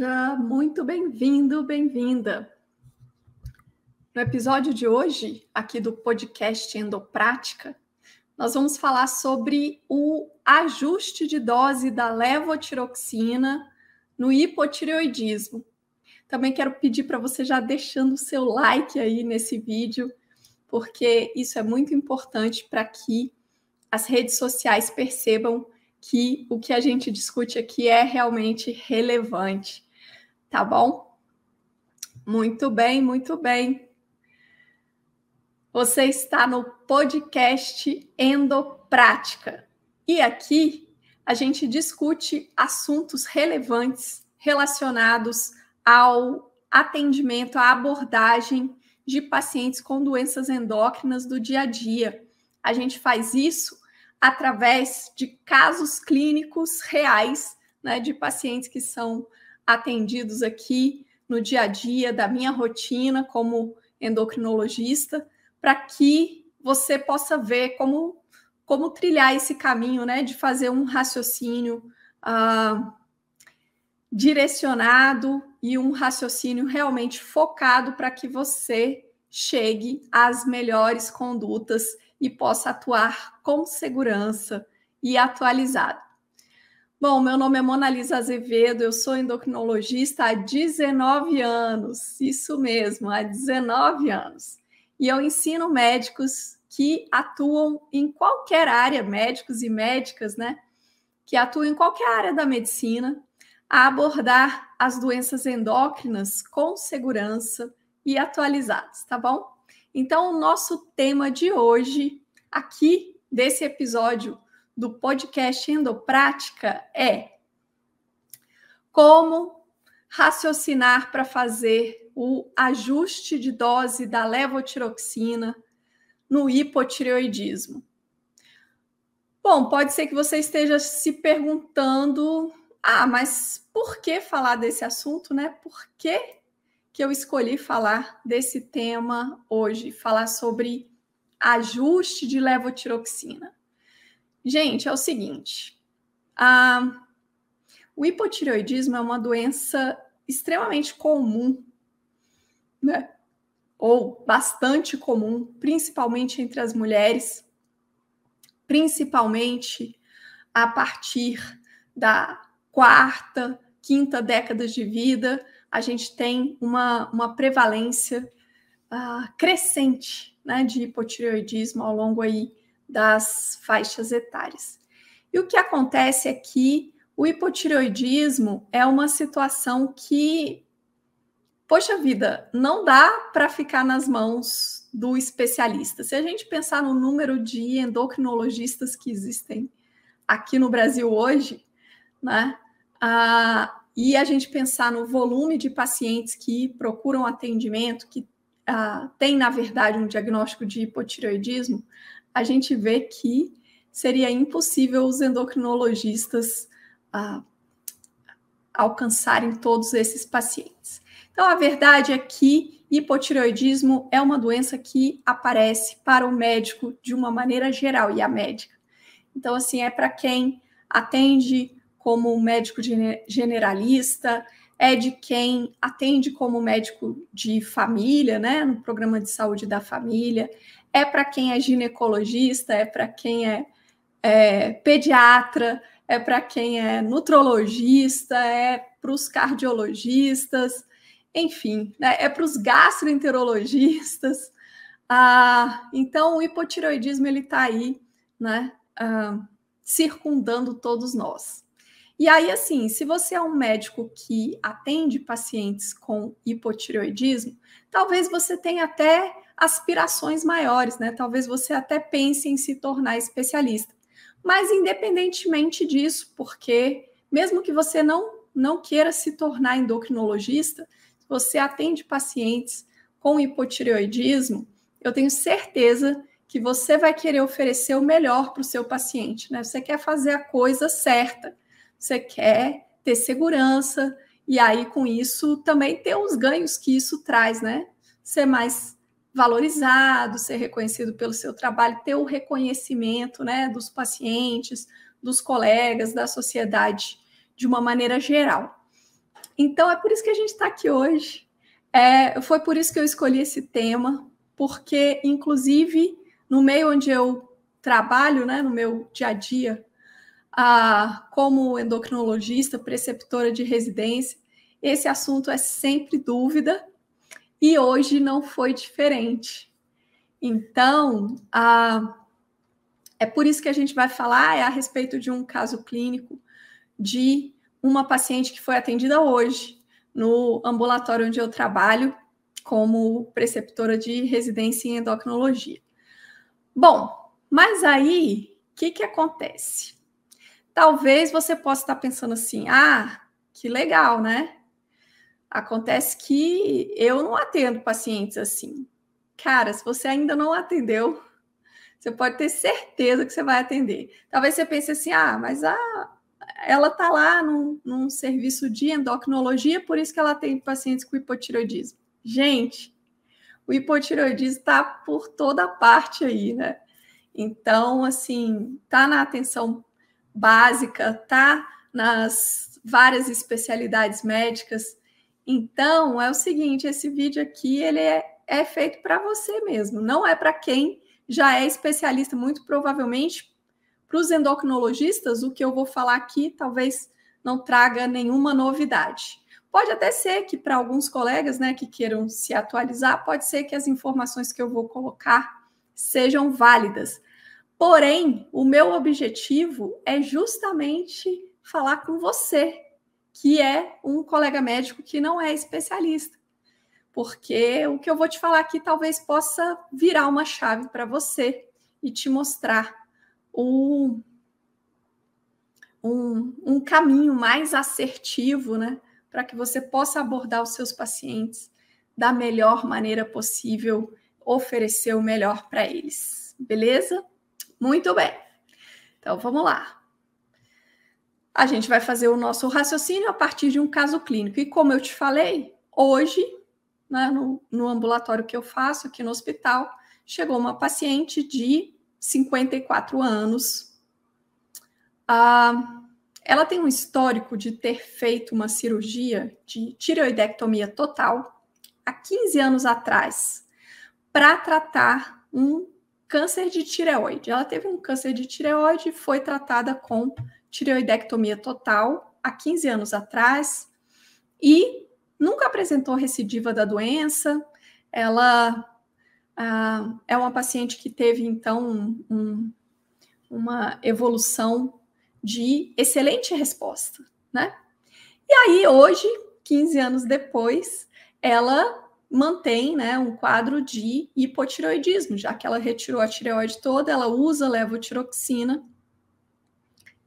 Seja muito bem-vindo, bem-vinda. No episódio de hoje, aqui do podcast Endoprática, nós vamos falar sobre o ajuste de dose da levotiroxina no hipotireoidismo. Também quero pedir para você já deixando o seu like aí nesse vídeo, porque isso é muito importante para que as redes sociais percebam que o que a gente discute aqui é realmente relevante, tá bom? Muito bem, muito bem. Você está no podcast Endoprática e aqui a gente discute assuntos relevantes relacionados ao atendimento, à abordagem de pacientes com doenças endócrinas do dia a dia. A gente faz isso através de casos clínicos reais, né, de pacientes que são atendidos aqui no dia a dia da minha rotina como endocrinologista, para que você possa ver como, como trilhar esse caminho, né, de fazer um raciocínio uh, direcionado e um raciocínio realmente focado para que você chegue às melhores condutas e possa atuar com segurança e atualizado. Bom, meu nome é Monalisa Azevedo, eu sou endocrinologista há 19 anos, isso mesmo, há 19 anos. E eu ensino médicos que atuam em qualquer área, médicos e médicas, né? Que atuam em qualquer área da medicina, a abordar as doenças endócrinas com segurança e atualizados, tá bom? Então, o nosso tema de hoje, aqui desse episódio do podcast Endoprática, é como raciocinar para fazer o ajuste de dose da levotiroxina no hipotireoidismo. Bom, pode ser que você esteja se perguntando: ah, mas por que falar desse assunto, né? Por que que eu escolhi falar desse tema hoje, falar sobre ajuste de levotiroxina. Gente, é o seguinte: a, o hipotireoidismo é uma doença extremamente comum, né? Ou bastante comum, principalmente entre as mulheres, principalmente a partir da quarta, quinta década de vida, a gente tem uma, uma prevalência uh, crescente né, de hipotireoidismo ao longo aí das faixas etárias. E o que acontece é que o hipotireoidismo é uma situação que, poxa vida, não dá para ficar nas mãos do especialista. Se a gente pensar no número de endocrinologistas que existem aqui no Brasil hoje, né, e a gente pensar no volume de pacientes que procuram atendimento, que uh, tem, na verdade, um diagnóstico de hipotireoidismo, a gente vê que seria impossível os endocrinologistas uh, alcançarem todos esses pacientes. Então, a verdade é que hipotireoidismo é uma doença que aparece para o médico de uma maneira geral e a médica. Então, assim, é para quem atende como médico generalista, é de quem atende como médico de família, né, no programa de saúde da família, é para quem é ginecologista, é para quem é, é, pediatra, é para quem é nutrologista, é para os cardiologistas, enfim, né, é para os gastroenterologistas. Ah, então, o hipotireoidismo ele está aí, né, ah, circundando todos nós. E aí, assim, se você é um médico que atende pacientes com hipotireoidismo, talvez você tenha até aspirações maiores, né? Talvez você até pense em se tornar especialista. Mas independentemente disso, porque mesmo que você não não queira se tornar endocrinologista, você atende pacientes com hipotireoidismo, eu tenho certeza que você vai querer oferecer o melhor para o seu paciente, né? Você quer fazer a coisa certa você quer ter segurança, e aí com isso também ter os ganhos que isso traz, né? Ser mais valorizado, ser reconhecido pelo seu trabalho, ter o reconhecimento, né, dos pacientes, dos colegas, da sociedade de uma maneira geral. Então é por isso que a gente está aqui hoje. É, foi por isso que eu escolhi esse tema, porque, inclusive, no meio onde eu trabalho, né, no meu dia a dia, ah, como endocrinologista, preceptora de residência, esse assunto é sempre dúvida e hoje não foi diferente. Então, ah, é por isso que a gente vai falar é a respeito de um caso clínico de uma paciente que foi atendida hoje no ambulatório onde eu trabalho como preceptora de residência em endocrinologia. Bom, mas aí, o que, que acontece? Talvez você possa estar pensando assim: ah, que legal, né? Acontece que eu não atendo pacientes assim. Cara, se você ainda não atendeu, você pode ter certeza que você vai atender. Talvez você pense assim: ah, mas a, ela está lá num, num, serviço de endocrinologia, por isso que ela tem pacientes com hipotiroidismo. Gente, o hipotiroidismo está por toda parte aí, né? Então, assim, tá na atenção básica, tá nas várias especialidades médicas. Então, é o seguinte, esse vídeo aqui, ele é, é feito para você mesmo, não é para quem já é especialista, muito provavelmente para os endocrinologistas, o que eu vou falar aqui talvez não traga nenhuma novidade. Pode até ser que para alguns colegas, né, que queiram se atualizar, pode ser que as informações que eu vou colocar sejam válidas. Porém, o meu objetivo é justamente falar com você, que é um colega médico que não é especialista. Porque o que eu vou te falar aqui talvez possa virar uma chave para você e te mostrar um, um, um caminho mais assertivo, né? Para que você possa abordar os seus pacientes da melhor maneira possível, oferecer o melhor para eles. Beleza? Muito bem. Então vamos lá. A gente vai fazer o nosso raciocínio a partir de um caso clínico. E como eu te falei, hoje, né, no, no ambulatório que eu faço aqui no hospital, chegou uma paciente de 54 anos. Ah, ela tem um histórico de ter feito uma cirurgia de tireoidectomia total há 15 anos atrás para tratar um câncer de tireoide. Ela teve um câncer de tireoide e foi tratada com tireoidectomia total há 15 anos atrás e nunca apresentou recidiva da doença. Ela ah, é uma paciente que teve, então, um, uma evolução de excelente resposta, né? E aí, hoje, 15 anos depois, ela mantém né, um quadro de hipotiroidismo, já que ela retirou a tireoide toda, ela usa levotiroxina.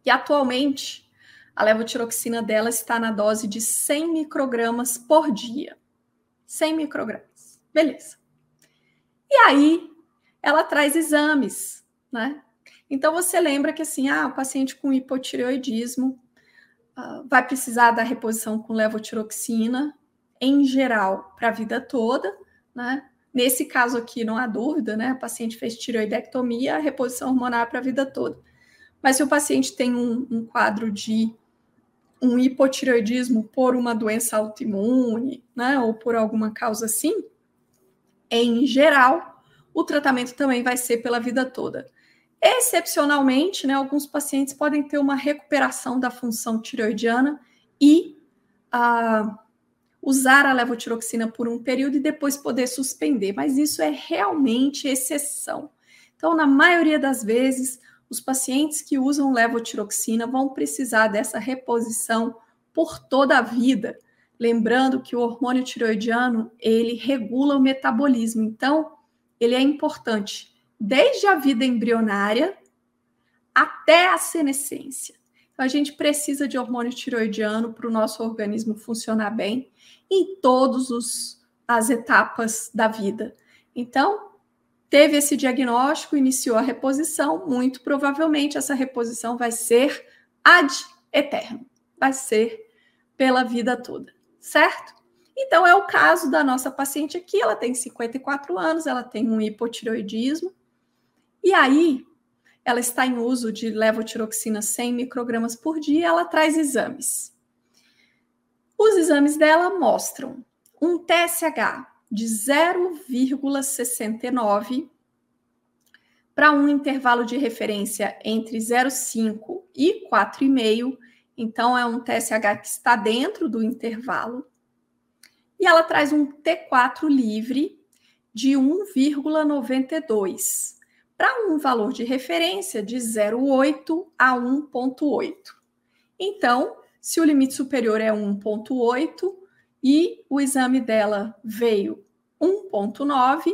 E atualmente, a levotiroxina dela está na dose de 100 microgramas por dia. 100 microgramas. Beleza. E aí ela traz exames, né? Então você lembra que assim, ah, o paciente com hipotireoidismo uh, vai precisar da reposição com levotiroxina em geral para a vida toda, né? Nesse caso aqui não há dúvida, né? A paciente fez tireoidectomia, a reposição hormonal para a vida toda. Mas se o paciente tem um, um quadro de um hipotireoidismo por uma doença autoimune, né, ou por alguma causa assim, em geral, o tratamento também vai ser pela vida toda. Excepcionalmente, né, alguns pacientes podem ter uma recuperação da função tireoidiana e uh, usar a levotiroxina por um período e depois poder suspender, mas isso é realmente exceção. Então, na maioria das vezes, os pacientes que usam levotiroxina vão precisar dessa reposição por toda a vida, Lembrando que o hormônio tiroidiano, ele regula o metabolismo. Então, ele é importante desde a vida embrionária até a senescência. Então, a gente precisa de hormônio tiroidiano para o nosso organismo funcionar bem em todas as etapas da vida. Então, teve esse diagnóstico, iniciou a reposição, muito provavelmente essa reposição vai ser ad eterno, vai ser pela vida toda certo? Então, é o caso da nossa paciente aqui, ela tem 54 anos, ela tem um hipotiroidismo, e aí ela está em uso de levotiroxina 100 microgramas por dia, ela traz exames. Os exames dela mostram um TSH de 0,69 para um intervalo de referência entre 0,5 e 4,5. Então, é um TSH que está dentro do intervalo. E ela traz um T4 livre de 1,92 para um valor de referência de 0,8 a 1,8. Então, se o limite superior é 1,8 e o exame dela veio 1,9,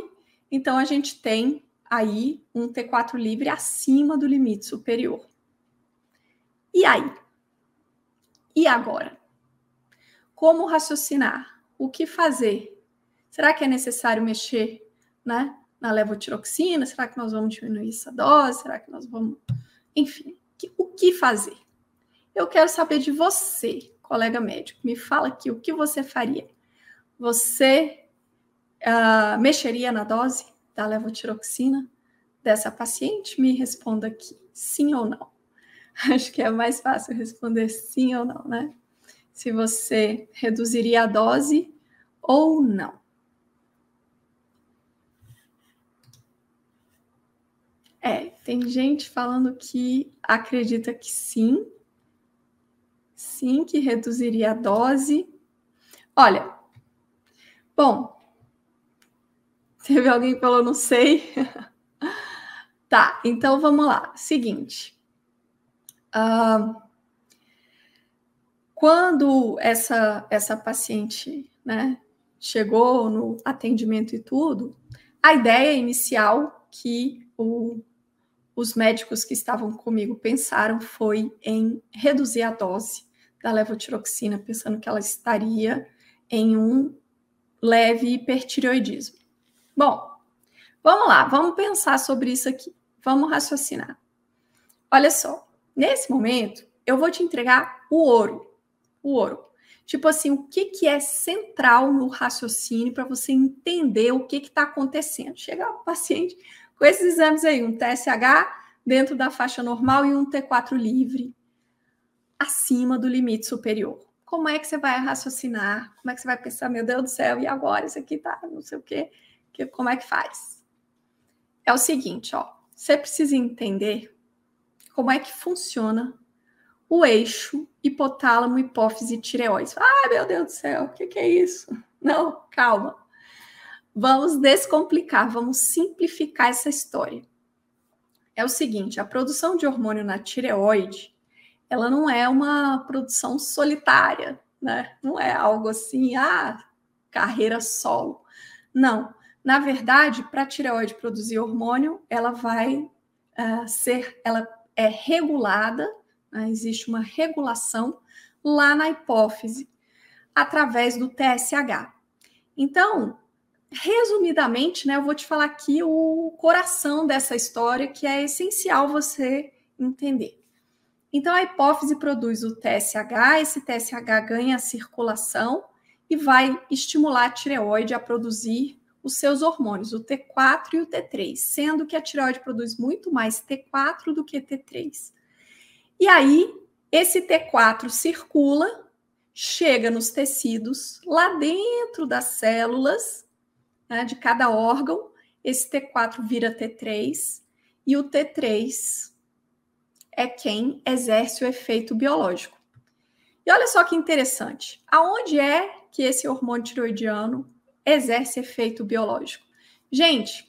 então a gente tem aí um T4 livre acima do limite superior. E aí? E agora? Como raciocinar? O que fazer? Será que é necessário mexer né, na levotiroxina? Será que nós vamos diminuir essa dose? Será que nós vamos. Enfim, o que fazer? Eu quero saber de você, colega médico. Me fala aqui o que você faria. Você uh, mexeria na dose? da levotiroxina dessa paciente? Me responda aqui, sim ou não. Acho que é mais fácil responder sim ou não, né? Se você reduziria a dose ou não. É, tem gente falando que acredita que sim, sim, que reduziria a dose. Olha, bom, Teve alguém que falou, não sei. tá, então vamos lá. Seguinte. Uh, quando essa, essa paciente né, chegou no atendimento e tudo, a ideia inicial que o, os médicos que estavam comigo pensaram foi em reduzir a dose da levotiroxina, pensando que ela estaria em um leve hipertireoidismo. Bom, vamos lá, vamos pensar sobre isso aqui. Vamos raciocinar. Olha só, nesse momento, eu vou te entregar o ouro. O ouro. Tipo assim, o que, que é central no raciocínio para você entender o que está acontecendo. Chega o paciente com esses exames aí, um TSH dentro da faixa normal e um T4 livre, acima do limite superior. Como é que você vai raciocinar? Como é que você vai pensar, meu Deus do céu, e agora isso aqui tá não sei o quê? que, como é que faz? É o seguinte, ó, você precisa entender como é que funciona o eixo hipotálamo, hipófise, tireoide. Ai, meu Deus do céu, o que, que é isso? Não, calma. Vamos descomplicar, vamos simplificar essa história. É o seguinte, a produção de hormônio na tireoide, ela não é uma produção solitária, né? Não é algo assim, ah, carreira solo. Não. Na verdade, para a tireoide produzir hormônio, ela vai uh, ser, ela é regulada, né? existe uma regulação lá na hipófise, através do TSH. Então, resumidamente, né, eu vou te falar aqui o coração dessa história, que é essencial você entender. Então, a hipófise produz o TSH, esse TSH ganha circulação e vai estimular a tireoide a produzir os seus hormônios, o T4 e o T3, sendo que a tireoide produz muito mais T4 do que T3. E aí, esse T4 circula, chega nos tecidos, lá dentro das células né, de cada órgão, esse T4 vira T3 e o T3 é quem exerce o efeito biológico. E olha só que interessante, aonde é que esse hormônio tiroidiano exerce efeito biológico? Gente,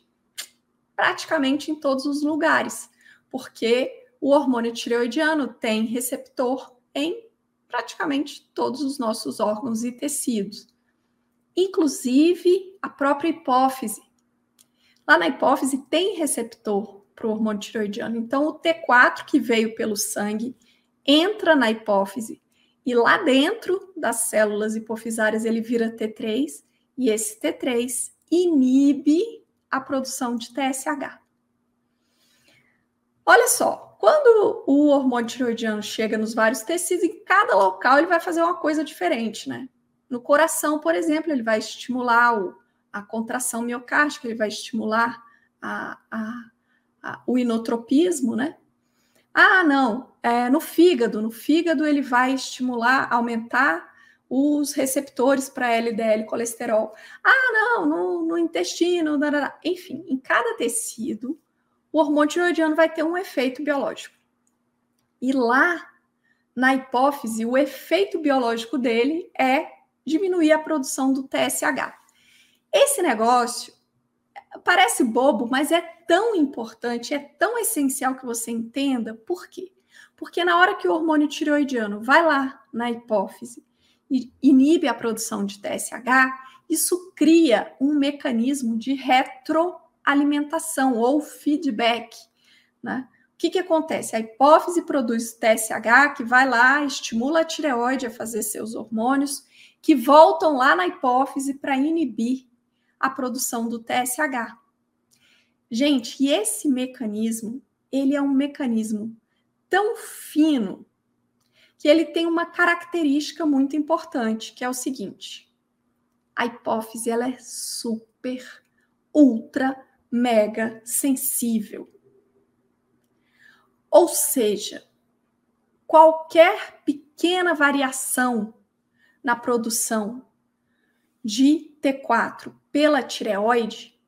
praticamente em todos os lugares, porque o hormônio tireoidiano tem receptor em praticamente todos os nossos órgãos e tecidos, inclusive a própria hipófise. Lá na hipófise tem receptor para o hormônio tireoidiano, então o T4 que veio pelo sangue entra na hipófise e lá dentro das células hipofisárias ele vira T3 e esse T3 inibe a produção de TSH. Olha só, quando o hormônio tiroidiano chega nos vários tecidos, em cada local ele vai fazer uma coisa diferente, né? No coração, por exemplo, ele vai estimular o, a contração miocárdica, ele vai estimular a, a, o inotropismo, né? Ah, não, é, no fígado, no fígado ele vai estimular, aumentar os receptores para LDL colesterol. Ah, não, no, no intestino, enfim, em cada tecido, o hormônio tiroidiano vai ter um efeito biológico. E lá na hipófise, o efeito biológico dele é diminuir a produção do TSH. Esse negócio parece bobo, mas é tão importante, é tão essencial que você entenda por quê? Porque na hora que o hormônio tiroidiano vai lá na hipófise e inibe a produção de TSH, isso cria um mecanismo de retroalimentação ou feedback, né? O que, que acontece? A hipófise produz TSH que vai lá, estimula a tireoide a fazer seus hormônios, que voltam lá na hipófise para inibir a produção do TSH. Gente, e esse mecanismo, ele é um mecanismo tão fino que ele tem uma característica muito importante, que é o seguinte: a hipófise ela é super, ultra, mega sensível. Ou seja, qualquer pequena variação na produção de T4 pela tireoide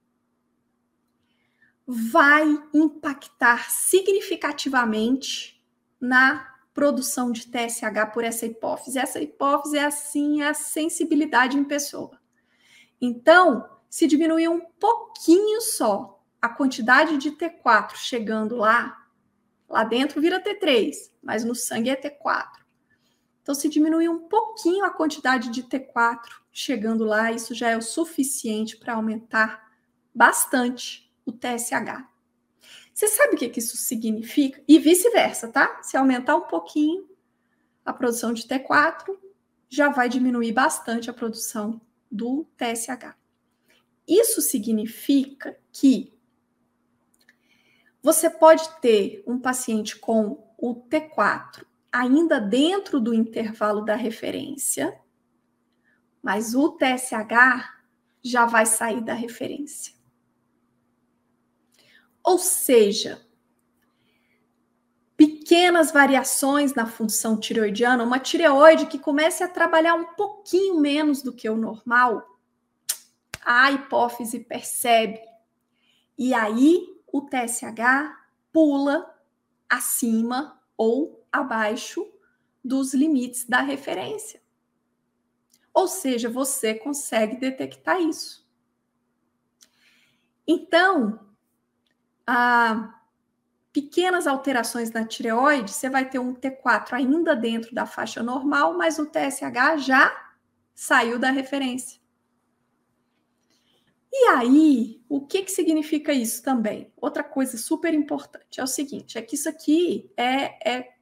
vai impactar significativamente na produção de TSH por essa hipófise. Essa hipófise é assim a sensibilidade em pessoa. Então, se diminuir um pouquinho só a quantidade de T4 chegando lá, lá dentro vira T3, mas no sangue é T4. Então, se diminuir um pouquinho a quantidade de T4 chegando lá, isso já é o suficiente para aumentar bastante o TSH. Você sabe o que, isso significa? E vice-versa, tá? Se aumentar um pouquinho a produção de T4, já vai diminuir bastante a produção do TSH. Isso significa que você pode ter um paciente com o T4 ainda dentro do intervalo da referência, mas o TSH já vai sair da referência. Ou seja, pequenas variações na função tireoidiana, uma tireoide que comece a trabalhar um pouquinho menos do que o normal, a hipófise percebe. E aí o TSH pula acima ou abaixo dos limites da referência. Ou seja, você consegue detectar isso. Então, a pequenas alterações na tireoide, você vai ter um T4 ainda dentro da faixa normal, mas o TSH já saiu da referência. E aí, o que, que significa isso também? Outra coisa super importante é o seguinte: é que isso aqui é, é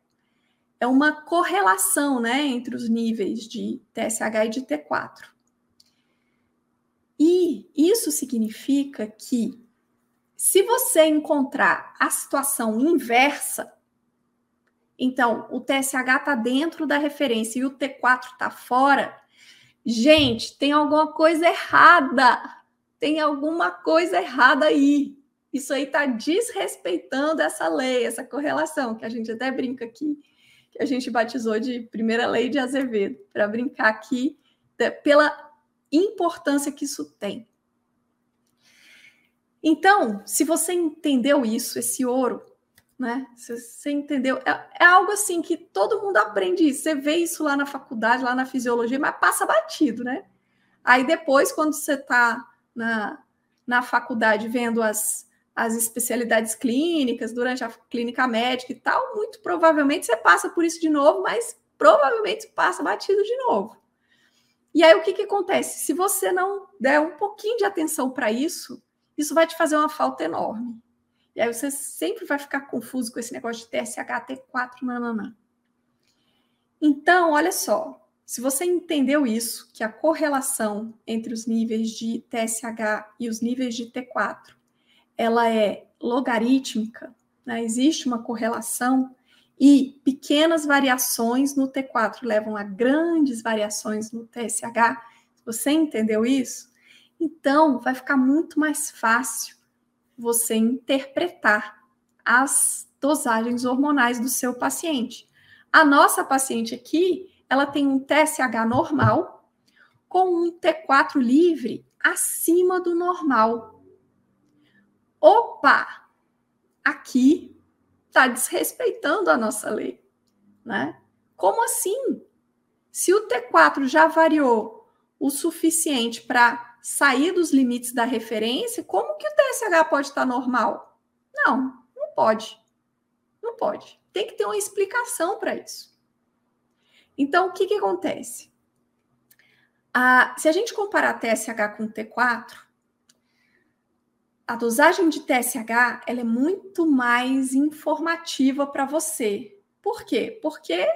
é uma correlação né, entre os níveis de TSH e de T4. E isso significa que, se você encontrar a situação inversa, então o TSH está dentro da referência e o T4 está fora, gente, tem alguma coisa errada. Tem alguma coisa errada aí. Isso aí está desrespeitando essa lei, essa correlação, que a gente até brinca aqui que a gente batizou de primeira lei de Azevedo, para brincar aqui pela importância que isso tem. Então, se você entendeu isso, esse ouro, né? Se você entendeu, é, é, algo assim que todo mundo aprende. Você vê isso lá na faculdade, lá na fisiologia, mas passa batido, né? Aí depois, quando você está na, na faculdade vendo as, as especialidades clínicas, durante a clínica médica e tal, muito provavelmente você passa por isso de novo, mas provavelmente passa batido de novo. E aí o que, que acontece? Se você não der um pouquinho de atenção para isso, isso vai te fazer uma falta enorme. E aí você sempre vai ficar confuso com esse negócio de TSH, T4, nananã. Então, olha só, se você entendeu isso, que a correlação entre os níveis de TSH e os níveis de T4 ela é logarítmica, né? existe uma correlação e pequenas variações no T4 levam a grandes variações no TSH. Você entendeu isso? Então, vai ficar muito mais fácil você interpretar as dosagens hormonais do seu paciente. A nossa paciente aqui, ela tem um TSH normal com um T4 livre acima do normal. Opa! Aqui está desrespeitando a nossa lei, né? Como assim? Se o T4 já variou o suficiente para sair dos limites da referência, como que o TSH pode estar normal? Não, não pode. Não pode. Tem que ter uma explicação para isso. Então, o que, que acontece? Ah, se a gente comparar TSH com T4, a dosagem de TSH ela é muito mais informativa para você. Por quê? Porque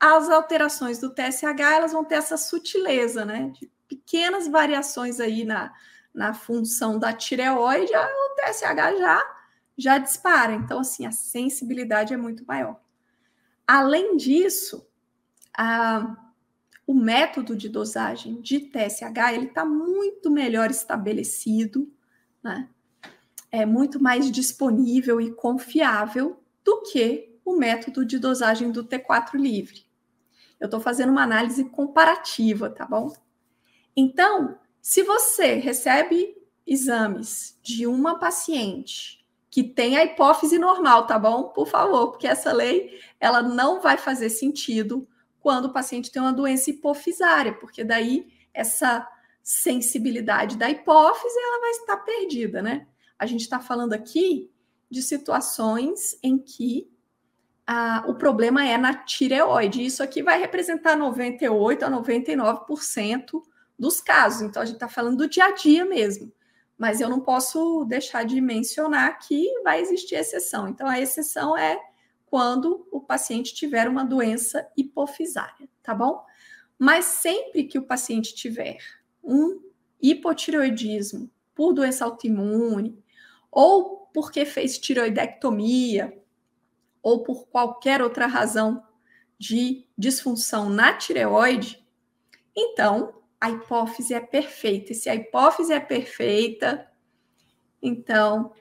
as alterações do TSH elas vão ter essa sutileza, né? De pequenas variações aí na, na função da tireoide, o TSH já, já dispara. Então, assim, a sensibilidade é muito maior. Além disso, a, o método de dosagem de TSH ele está muito melhor estabelecido, né? é muito mais disponível e confiável do que o método de dosagem do T4 livre. Eu estou fazendo uma análise comparativa, tá bom? Então, se você recebe exames de uma paciente que tem a hipófise normal, tá bom? Por favor, porque essa lei ela não vai fazer sentido quando o paciente tem uma doença hipofisária, porque daí essa sensibilidade da hipófise ela vai estar perdida, né? A gente está falando aqui de situações em que o problema é na tireoide. Isso aqui vai representar 98 a 99% dos casos. Então, a gente está falando do dia a dia mesmo. Mas eu não posso deixar de mencionar que vai existir exceção. Então, a exceção é quando o paciente tiver uma doença hipofisária, tá bom? Mas sempre que o paciente tiver um hipotireoidismo por doença autoimune, ou porque fez tiroidectomia, ou por qualquer outra razão de disfunção na tireoide, então a hipófise é perfeita. E se a hipófise é perfeita, então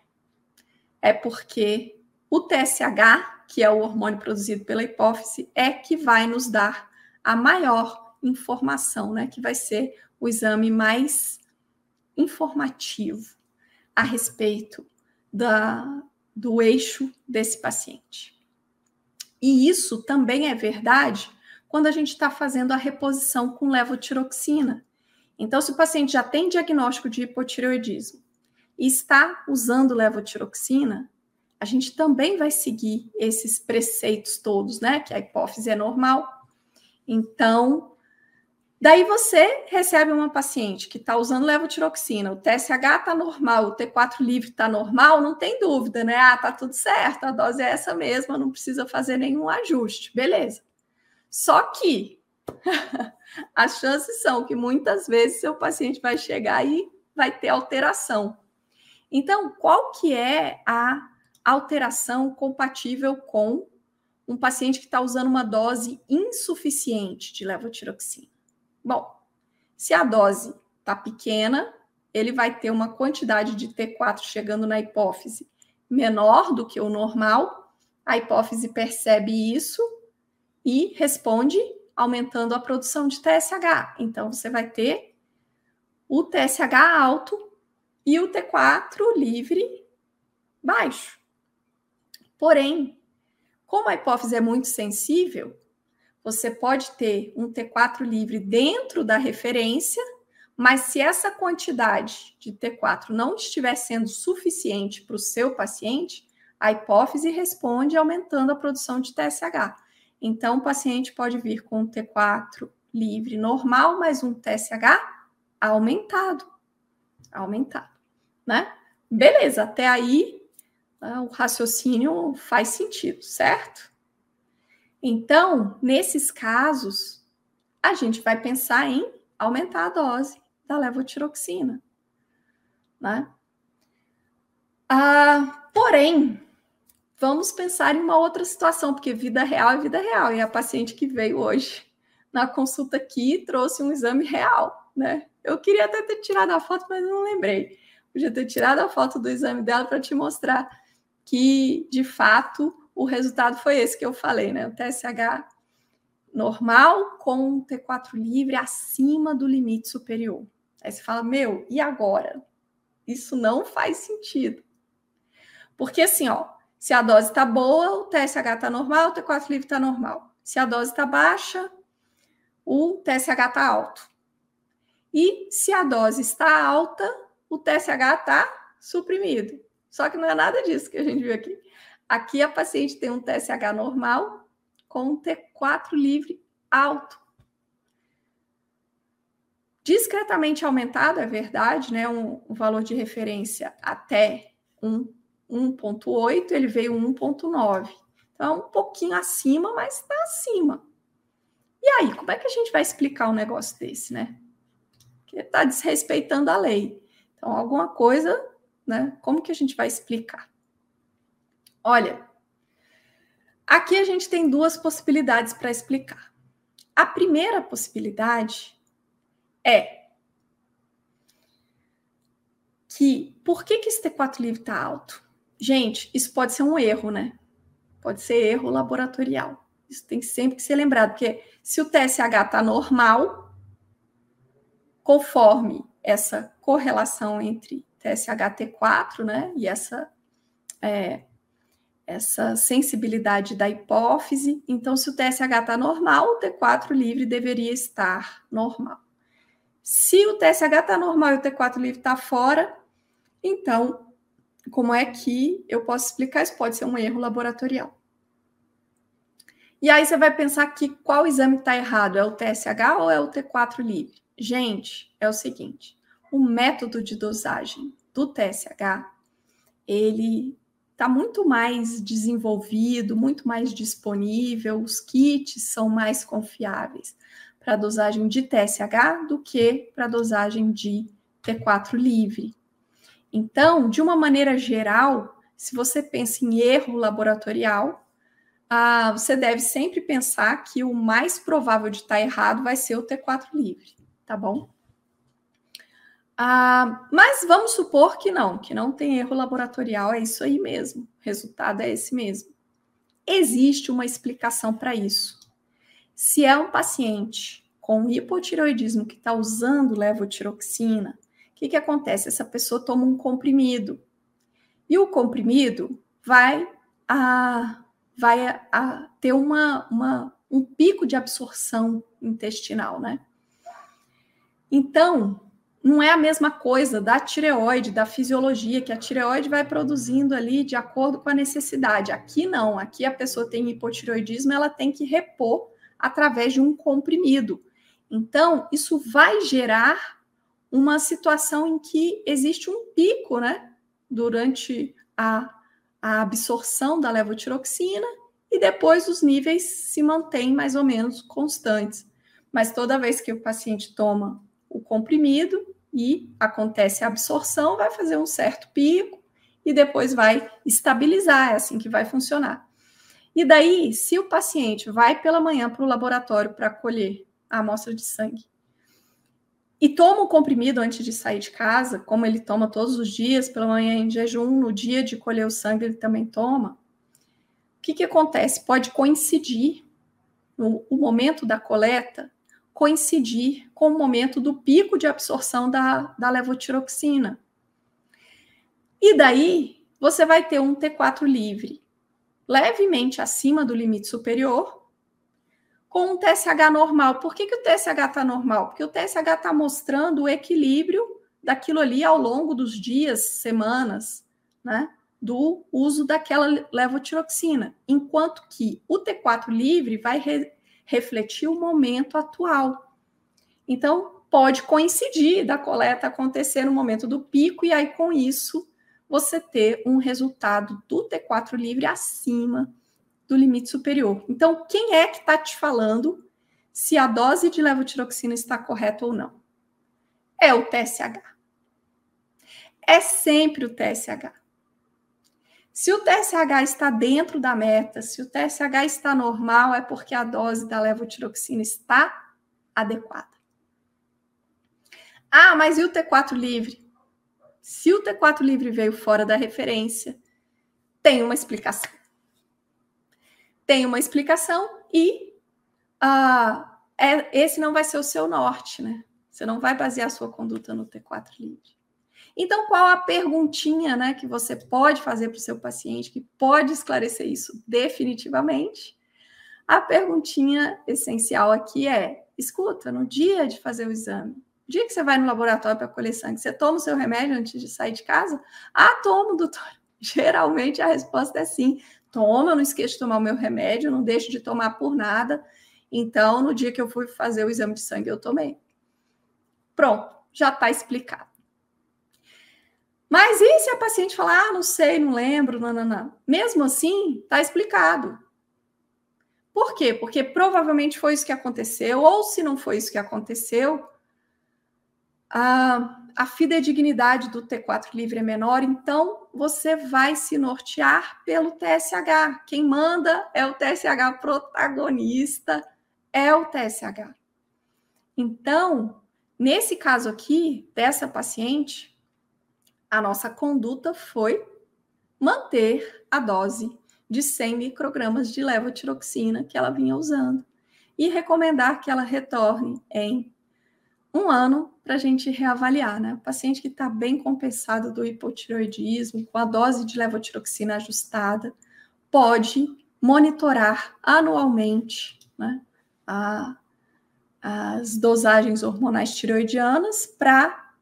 é porque o TSH, que é o hormônio produzido pela hipófise, é que vai nos dar a maior informação, né? Que vai ser o exame mais informativo a respeito da, do eixo desse paciente. E isso também é verdade quando a gente está fazendo a reposição com levotiroxina. Então, se o paciente já tem diagnóstico de hipotireoidismo e está usando levotiroxina, a gente também vai seguir esses preceitos todos, né? Que a hipófise é normal. Então, Daí você recebe uma paciente que está usando levotiroxina, o TSH está normal, o T4 livre está normal, não tem dúvida, né? Ah, tá tudo certo, a dose é essa mesma, não precisa fazer nenhum ajuste, beleza. Só que as chances são que muitas vezes seu paciente vai chegar e vai ter alteração. Então, qual que é a alteração compatível com um paciente que está usando uma dose insuficiente de levotiroxina? Bom, se a dose está pequena, ele vai ter uma quantidade de T4 chegando na hipófise menor do que o normal. A hipófise percebe isso e responde aumentando a produção de TSH. Então, você vai ter o TSH alto e o T4 livre baixo. Porém, como a hipófise é muito sensível, você pode ter um T4 livre dentro da referência, mas se essa quantidade de T4 não estiver sendo suficiente para o seu paciente, a hipófise responde aumentando a produção de TSH. Então, o paciente pode vir com um T4 livre normal, mas um TSH aumentado. Aumentado, né? Beleza, até aí né, o raciocínio faz sentido, certo? Então, nesses casos, a gente vai pensar em aumentar a dose da levotiroxina. Né? Ah, porém, vamos pensar em uma outra situação, porque vida real é vida real. E a paciente que veio hoje na consulta aqui trouxe um exame real, né? Eu queria até ter tirado a foto, mas não lembrei. Podia ter tirado a foto do exame dela para te mostrar que, de fato, o resultado foi esse que eu falei, né? O TSH normal com um T4 livre acima do limite superior. Aí você fala, meu, e agora? Isso não faz sentido. Porque assim, ó, se a dose está boa, o TSH está normal, o T4 livre está normal. Se a dose está baixa, o TSH está alto. E se a dose está alta, o TSH está suprimido. Só que não é nada disso que a gente viu aqui. Aqui a paciente tem um TSH normal com um T4 livre alto. Discretamente aumentado, é verdade, né? Um, um valor de referência até 1.8, ele veio 1.9. Então, um pouquinho acima, mas está acima. E aí, como é que a gente vai explicar um negócio desse, né? Que está desrespeitando a lei. Então, alguma coisa, né? Como que a gente vai explicar? Olha, aqui a gente tem duas possibilidades para explicar. A primeira possibilidade é que por que, que esse T4 livre está alto? Gente, isso pode ser um erro, né? Pode ser erro laboratorial. Isso tem sempre que ser lembrado, porque se o TSH está normal, conforme essa correlação entre TSH-T4, né, e essa, é, essa sensibilidade da hipófise, então se o TSH está normal, o T4 livre deveria estar normal. Se o TSH está normal e o T4 livre está fora, então, como é que eu posso explicar? Isso pode ser um erro laboratorial. E aí você vai pensar que qual exame está errado? É o TSH ou é o T4 livre? Gente, é o seguinte: o método de dosagem do TSH ele está muito mais desenvolvido, muito mais disponível, os kits são mais confiáveis para dosagem de TSH do que para dosagem de T4 livre. Então, de uma maneira geral, se você pensa em erro laboratorial, ah, você deve sempre pensar que o mais provável de estar errado vai ser o T4 livre, tá bom? Ah, mas vamos supor que não, que não tem erro laboratorial, é isso aí mesmo, o resultado é esse mesmo. Existe uma explicação para isso. Se é um paciente com hipotiroidismo que está usando levotiroxina, que, que acontece? Essa pessoa toma um comprimido. E o comprimido vai a, vai a, a ter uma, uma, um pico de absorção intestinal, né? Então, não é a mesma coisa da tireoide, da fisiologia, que a tireoide vai produzindo ali de acordo com a necessidade. Aqui não, aqui a pessoa tem hipotireoidismo, ela tem que repor através de um comprimido. Então, isso vai gerar uma situação em que existe um pico, né, durante a, a absorção da levotiroxina e depois os níveis se mantêm mais ou menos constantes. Mas toda vez que o paciente toma o comprimido e acontece a absorção, vai fazer um certo pico e depois vai estabilizar, é assim que vai funcionar. E daí, se o paciente vai pela manhã para o laboratório para colher a amostra de sangue e toma o comprimido antes de sair de casa, como ele toma todos os dias, pela manhã em jejum, no dia de colher o sangue ele também toma, o que, que acontece? Pode coincidir no, o momento da coleta coincidir com o momento do pico de absorção da, da levotiroxina. E daí você vai ter um T4 livre levemente acima do limite superior, com um TSH normal. Por que, que o TSH está normal? Porque o TSH está mostrando o equilíbrio daquilo ali ao longo dos dias, semanas, né? Do uso daquela levotiroxina. Enquanto que o T4 livre vai re refletir o momento atual. Então, pode coincidir da coleta acontecer no momento do pico, e aí, com isso, você ter um resultado do T4 livre acima do limite superior. Então, quem é que está te falando se a dose de levotiroxina está correta ou não? É o TSH. É sempre o TSH. Se o TSH está dentro da meta, se o TSH está normal, é porque a dose da levotiroxina está adequada. Ah, mas e o T4 livre? Se o T4 livre veio fora da referência, tem uma explicação. Tem uma explicação e ah, é, esse não vai ser o seu norte, né? Você não vai basear a sua conduta no T4 livre. Então, qual a perguntinha né, que você pode fazer para o seu paciente que pode esclarecer isso definitivamente? A perguntinha essencial aqui é: escuta, no dia de fazer o exame, no dia que você vai no laboratório para colher sangue, você toma o seu remédio antes de sair de casa? Ah, tomo, doutor. Geralmente a resposta é sim. Toma, não esqueça de tomar o meu remédio, não deixo de tomar por nada. Então, no dia que eu fui fazer o exame de sangue, eu tomei. Pronto, já está explicado. Mas e se a paciente falar, ah, não sei, não lembro, não, não, não. Mesmo assim, está explicado. Por quê? Porque provavelmente foi isso que aconteceu, ou se não foi isso que aconteceu, a, a fidedignidade do T4 livre é menor, então você vai se nortear pelo TSH. Quem manda é o TSH, protagonista é o TSH. Então, nesse caso aqui, dessa paciente, a nossa conduta foi manter a dose de 100 microgramas de levotiroxina que ela vinha usando e recomendar que ela retorne em um ano para a gente reavaliar, né? O paciente que está bem compensado do hipotiroidismo, com a dose de levotiroxina ajustada, pode monitorar anualmente né, a, as dosagens hormonais tiroidianas para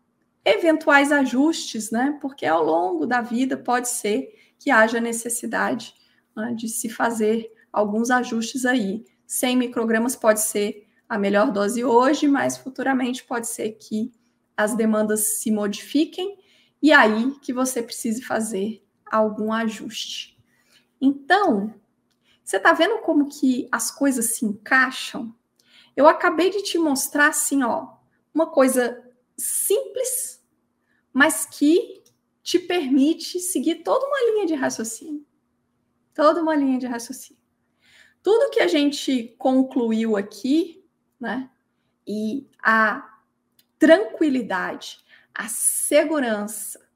eventuais ajustes, né? Porque ao longo da vida pode ser que haja necessidade né, de se fazer alguns ajustes aí. 100 microgramas pode ser a melhor dose hoje, mas futuramente pode ser que as demandas se modifiquem e aí que você precise fazer algum ajuste. Então, você está vendo como que as coisas se encaixam? Eu acabei de te mostrar assim, ó, uma coisa simples mas que te permite seguir toda uma linha de raciocínio. Toda uma linha de raciocínio. Tudo que a gente concluiu aqui, né? E a tranquilidade, a segurança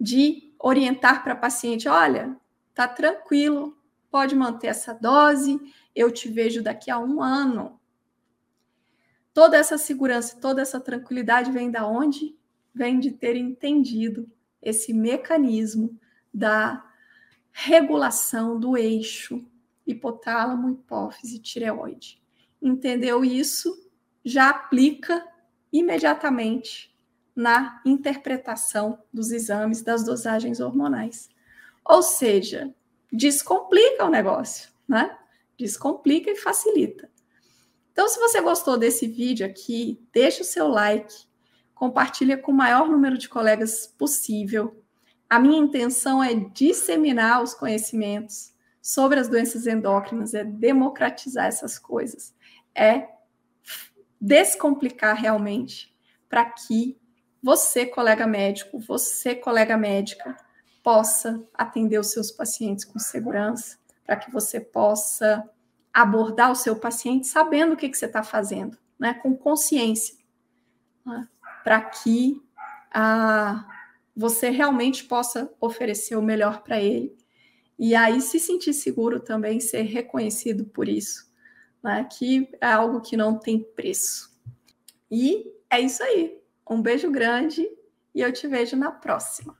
de orientar para paciente, olha, tá tranquilo, pode manter essa dose, eu te vejo daqui a um ano. Toda essa segurança, toda essa tranquilidade vem da onde? vem de ter entendido esse mecanismo da regulação do eixo hipotálamo, hipófise, tireoide. Entendeu isso? Já aplica imediatamente na interpretação dos exames das dosagens hormonais. Ou seja, descomplica o negócio, né? Descomplica e facilita. Então, se você gostou desse vídeo aqui, deixa o seu like, compartilha com o maior número de colegas possível. A minha intenção é disseminar os conhecimentos sobre as doenças endócrinas, é democratizar essas coisas, é descomplicar realmente para que você, colega médico, você, colega médica, possa atender os seus pacientes com segurança, para que você possa abordar o seu paciente sabendo o que, que você está fazendo, né, com consciência. Né? para que a, você realmente possa oferecer o melhor para ele. E aí se sentir seguro também, ser reconhecido por isso, né? que é algo que não tem preço. E é isso aí. Um beijo grande e eu te vejo na próxima.